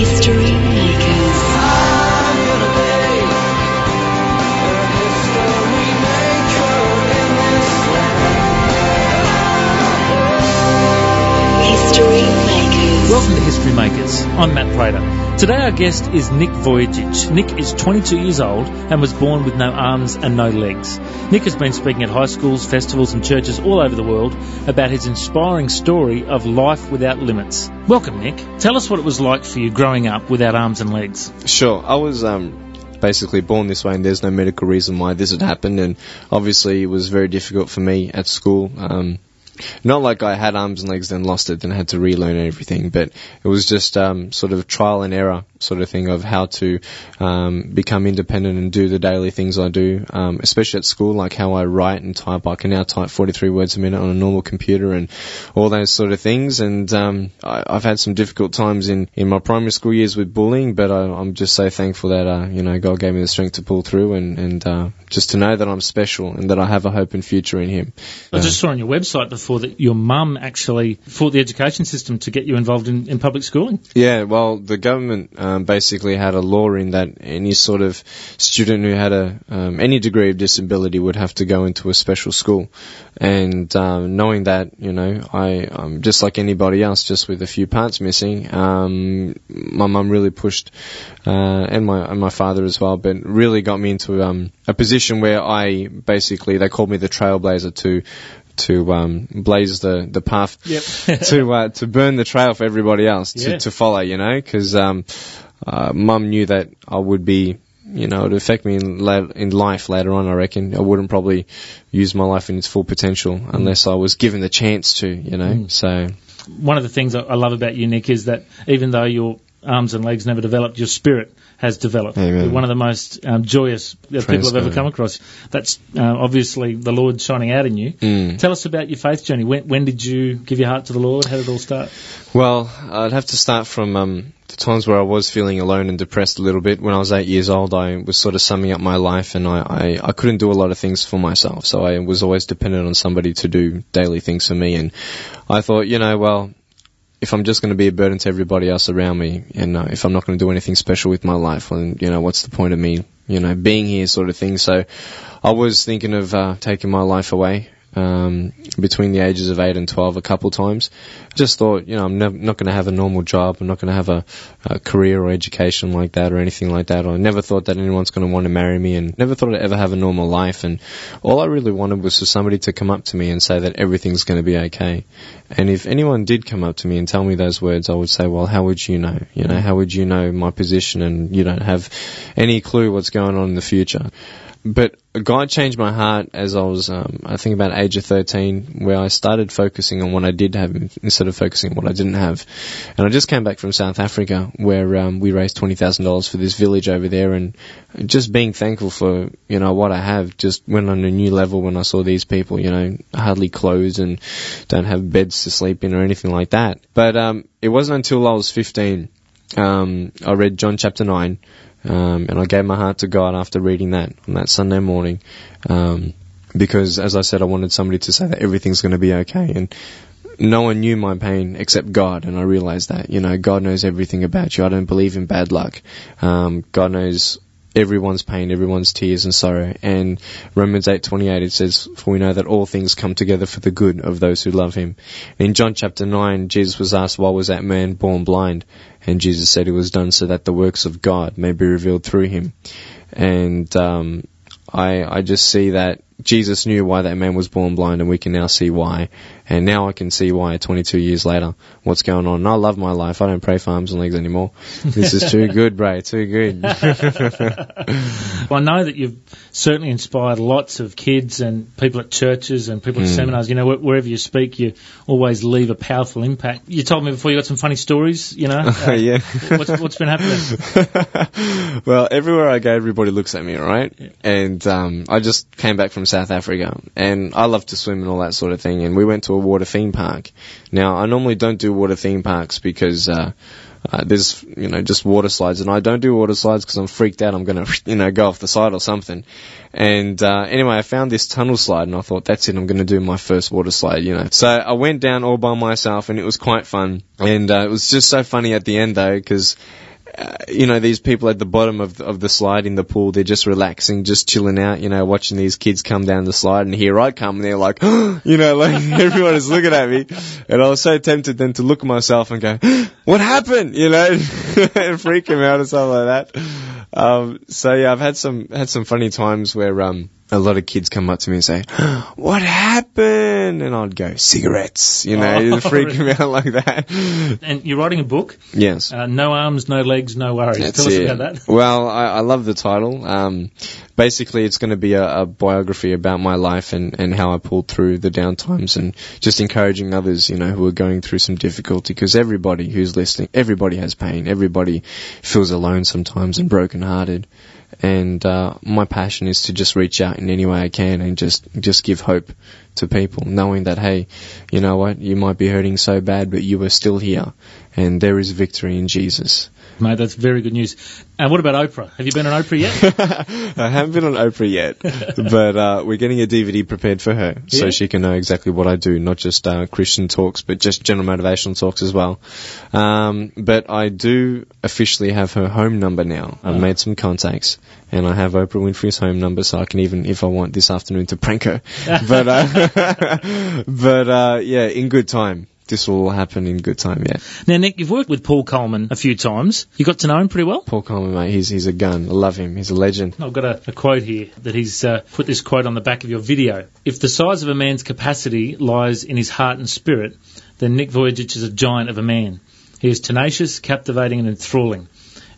History Today our guest is Nick Vujicic. Nick is 22 years old and was born with no arms and no legs. Nick has been speaking at high schools, festivals and churches all over the world about his inspiring story of life without limits. Welcome Nick. Tell us what it was like for you growing up without arms and legs. Sure. I was um, basically born this way, and there's no medical reason why this had happened. And obviously, it was very difficult for me at school. Um, not like I had arms and legs, then lost it, then had to relearn everything. But it was just um, sort of trial and error sort of thing of how to um, become independent and do the daily things I do, um, especially at school, like how I write and type. I can now type 43 words a minute on a normal computer and all those sort of things. And um, I, I've had some difficult times in, in my primary school years with bullying, but I, I'm just so thankful that uh, you know God gave me the strength to pull through and, and uh, just to know that I'm special and that I have a hope and future in Him. I just saw on your website before that your mum actually fought the education system to get you involved in, in public schooling. Yeah, well, the government um, basically had a law in that any sort of student who had a um, any degree of disability would have to go into a special school. And um, knowing that, you know, I I'm just like anybody else, just with a few parts missing, um, my mum really pushed, uh, and my and my father as well, but really got me into um, a position where I basically they called me the trailblazer to to um, blaze the, the path Yep. to uh, to burn the trail for everybody else to, Yeah. to follow, you know, because um, uh, mum knew that I would be, you know, it would affect me in, la- in life later on. I reckon I wouldn't probably use my life in its full potential Mm. unless I was given the chance to, you know. So One of the things I love about you, Nick, is that even though your arms and legs never developed, your spirit has developed. One of the most um, joyous uh, people I've ever come across. That's uh, obviously the Lord shining out in you. Mm. Tell us about your faith journey. When, when did you give your heart to the Lord? How did it all start? Well, I'd have to start from um, the times where I was feeling alone and depressed a little bit. When I was eight years old, I was sort of summing up my life, and I, I, I couldn't do a lot of things for myself. So I was always dependent on somebody to do daily things for me. And I thought, you know, well, if I'm just going to be a burden to everybody else around me, and uh, if I'm not going to do anything special with my life, then you know, what's the point of me, you know, being here, sort of thing. So I was thinking of uh, taking my life away um, between the ages of eight and twelve a couple times. Just thought, you know, I'm not going to have a normal job. I'm not going to have a, a career or education like that or anything like that. I never thought that anyone's going to want to marry me, and never thought I'd ever have a normal life. And all I really wanted was for somebody to come up to me and say that everything's going to be okay. And if anyone did come up to me and tell me those words, I would say, well, how would you know? You know, how would you know my position and you don't have any clue what's going on in the future? But God changed my heart as I was, um, I think about age of 13, where I started focusing on what I did have instead of focusing on what I didn't have. And I just came back from South Africa where, um, we raised $20,000 for this village over there and just being thankful for, you know, what I have just went on a new level when I saw these people, you know, hardly clothes and don't have beds to sleep in or anything like that. But, um, it wasn't until I was 15, um, I read John chapter 9, um, and I gave my heart to God after reading that on that Sunday morning, um, because as I said, I wanted somebody to say that everything's going to be okay, and no one knew my pain except God, and I realized that, you know, God knows everything about you. I don't believe in bad luck. Um, God knows everyone's pain, everyone's tears and sorrow. And Romans 8:28 it says, "For we know that all things come together for the good of those who love Him." In John chapter 9, Jesus was asked, "Why was that man born blind?" And Jesus said, "It was done so that the works of God may be revealed through him." And um, I I just see that Jesus knew why that man was born blind, and we can now see why. And now I can see why 22 years later, what's going on. And I love my life. I don't pray for arms and legs anymore. This is too good, bro. Too good. Well, I know that you've certainly inspired lots of kids and people at churches and people at Mm. seminars. You know, wh- wherever you speak, you always leave a powerful impact. You told me before you got some funny stories. You know, Uh, yeah. what's, what's been happening? well, everywhere I go, everybody looks at me, right? And um, I just came back from South Africa, and I love to swim and all that sort of thing. And we went to a water theme park. Now, I normally don't do water theme parks because uh, uh, there's you know just water slides, and I don't do water slides because I'm freaked out. I'm gonna you know go off the side or something. And uh, anyway, I found this tunnel slide, and I thought that's it. I'm gonna do my first water slide, you know. So I went down all by myself, and it was quite fun. And uh, it was just so funny at the end though, because uh, you know, these people at the bottom of the, of the slide in the pool, they're just relaxing, just chilling out, you know, watching these kids come down the slide, and here I come, and they're like, you know, like everyone is looking at me, and I was so tempted then to look at myself and go, what happened, you know, and freak him out and stuff like that. Um, so yeah, I've had some had some funny times where um, a lot of kids come up to me and say, "What happened?" And I'd go, "Cigarettes," you know, Oh, freak them out like that. And you're writing a book. Yes. Uh, no arms, no legs, no worries. That's Tell us about that. Well, I, I love the title. Um, basically, it's going to be a, a biography about my life and, and how I pulled through the down times and just encouraging others, you know, who are going through some difficulty. Because everybody who's listening, everybody has pain. Everybody feels alone sometimes and brokenhearted. And uh, my passion is to just reach out in any way I can and just just give hope to people, knowing that hey, you know what, you might be hurting so bad, but you are still here, and there is victory in Jesus. Mate, that's very good news. And what about Oprah? Have you been on Oprah yet? I haven't been on Oprah yet, but uh, we're getting a DVD prepared for her so Yeah? she can know exactly what I do, not just uh, Christian talks, but just general motivational talks as well. Um, but I do officially have her home number now. I've Oh. made some contacts, and I have Oprah Winfrey's home number, so I can even, if I want, this afternoon to prank her. but uh, but uh, yeah, in good time. This will all happen in good time. Yeah. now, Nick, you've worked with Paul Colman a few times. You got to know him pretty well. Paul Colman, mate, he's he's a gun. I love him. He's a legend. I've got a, a quote here that he's uh, put this quote on the back of your video. If the size of a man's capacity lies in his heart and spirit, then Nick Vujicic is a giant of a man. He is tenacious, captivating, and enthralling.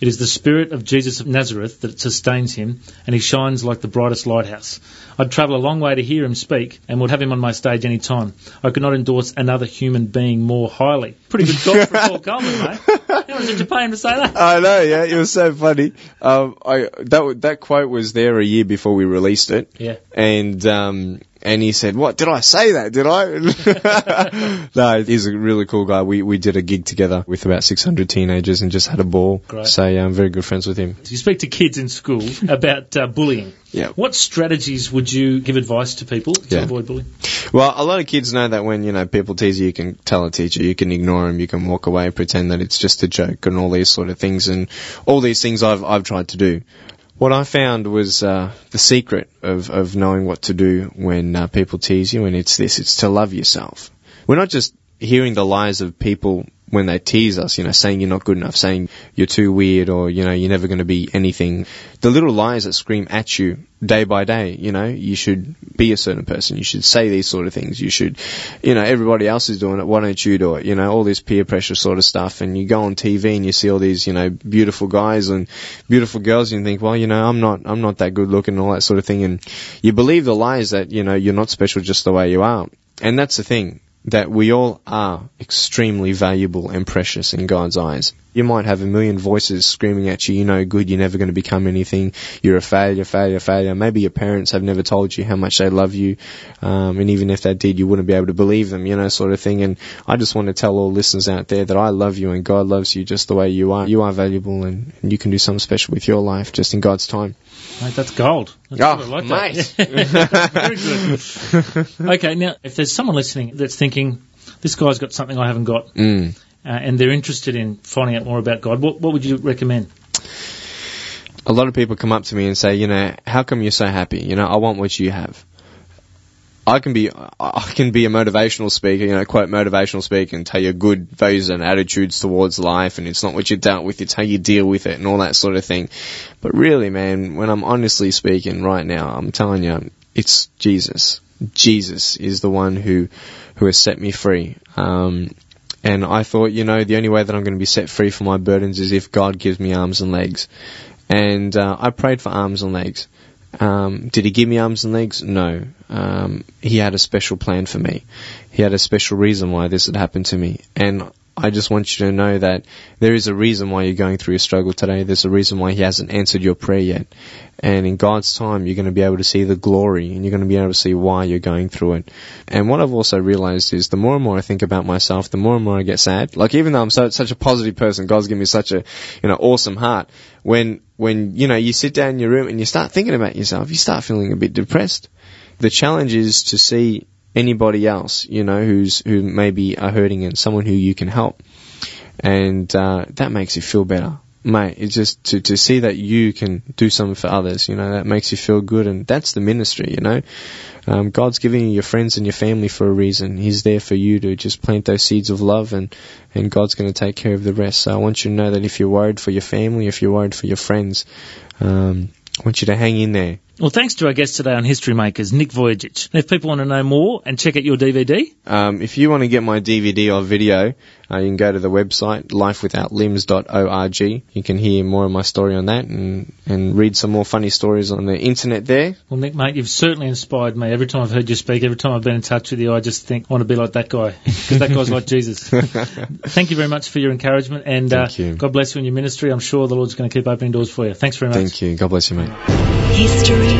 It is the spirit of Jesus of Nazareth that sustains him, and he shines like the brightest lighthouse. I'd travel a long way to hear him speak, and would have him on my stage any time. I could not endorse another human being more highly. Pretty good talk for Paul Colman, mate. How much did you pay to say that? I know, yeah, it was so funny. Um, I that that quote was there a year before we released it, Yeah. and um, and he said, "What did I say that? Did I?" no, he's a really cool guy. We we did a gig together with about 600 teenagers and just had a ball. Great. So yeah, I'm very good friends with him. You speak to kids in school about uh, bullying. Yeah. What strategies would you give advice to people to Yeah. avoid bullying? Well, a lot of kids know that when you know people tease you, you can tell a teacher, you can ignore them, you can walk away, pretend that it's just a joke, and all these sort of things, and all these things I've I've tried to do. What I found was uh, the secret of of knowing what to do when uh, people tease you, and it's this: it's to love yourself. We're not just hearing the lies of people when they tease us, you know, saying you're not good enough, saying you're too weird, or you know, you're never going to be anything. The little lies that scream at you day by day, you know, you should be a certain person, you should say these sort of things, you should, you know, everybody else is doing it, why don't you do it? You know, all this peer pressure sort of stuff, and you go on TV and you see all these, you know, beautiful guys and beautiful girls, and you think, well, you know, I'm not, I'm not that good looking, and all that sort of thing, and you believe the lies that, you know, you're not special just the way you are. And that's the thing that we all are extremely valuable and precious in God's eyes. You might have a million voices screaming at you, you're no good, you're never going to become anything, you're a failure, failure, failure. Maybe your parents have never told you how much they love you, um, and even if they did, you wouldn't be able to believe them, you know, sort of thing. And I just want to tell all listeners out there that I love you and God loves you just the way you are. You are valuable and, and you can do something special with your life just in God's time. Mate, that's gold. That's Oh. I like mate. that. Very good. Okay, now, if there's someone listening that's thinking, this guy's got something I haven't got, Mm. uh, and they're interested in finding out more about God, what, what would you recommend? a lot of people come up to me and say, you know, how come you're so happy? You know, I want what you have. I can be, I can be a motivational speaker, you know, quote motivational speaker and tell you good values and attitudes towards life and it's not what you dealt with, it's how you deal with it and all that sort of thing. But really, man, when I'm honestly speaking right now, I'm telling you, it's Jesus. Jesus is the one who, who has set me free. Um, and I thought, you know, the only way that I'm going to be set free from my burdens is if God gives me arms and legs. And uh, I prayed for arms and legs. Um, did he give me arms and legs? No. Um, he had a special plan for me. He had a special reason why this had happened to me. And I just want you to know that there is a reason why you're going through a struggle today. There's a reason why he hasn't answered your prayer yet. And in God's time, you're going to be able to see the glory and you're going to be able to see why you're going through it. And what I've also realized is the more and more I think about myself, the more and more I get sad. Like even though I'm so, such a positive person, God's given me such a, you know, awesome heart. When, when, you know, you sit down in your room and you start thinking about yourself, you start feeling a bit depressed. The challenge is to see anybody else, you know, who's, who maybe are hurting and someone who you can help. And, uh, that makes you feel better. mate, it's just to, to see that you can do something for others, you know, that makes you feel good and that's the ministry, you know. Um, God's giving you your friends and your family for a reason. He's there for you to just plant those seeds of love and, and God's going to take care of the rest. So I want you to know that if you're worried for your family, if you're worried for your friends, um, I want you to hang in there. Well, thanks to our guest today on History Makers, Nick Vujicic. And if people want to know more and check out your DVD, Um, if you want to get my DVD or video, uh, you can go to the website lifewithoutlimbs.org. You can hear more of my story on that and, and read some more funny stories on the internet there. well, Nick, mate, you've certainly inspired me. Every time I've heard you speak, every time I've been in touch with you, I just think I want to be like that guy because that guy's like Jesus. Thank you very much for your encouragement and uh, you. God bless you in your ministry. I'm sure the Lord's going to keep opening doors for you. Thanks very much. Thank you. God bless you, mate. History Makers.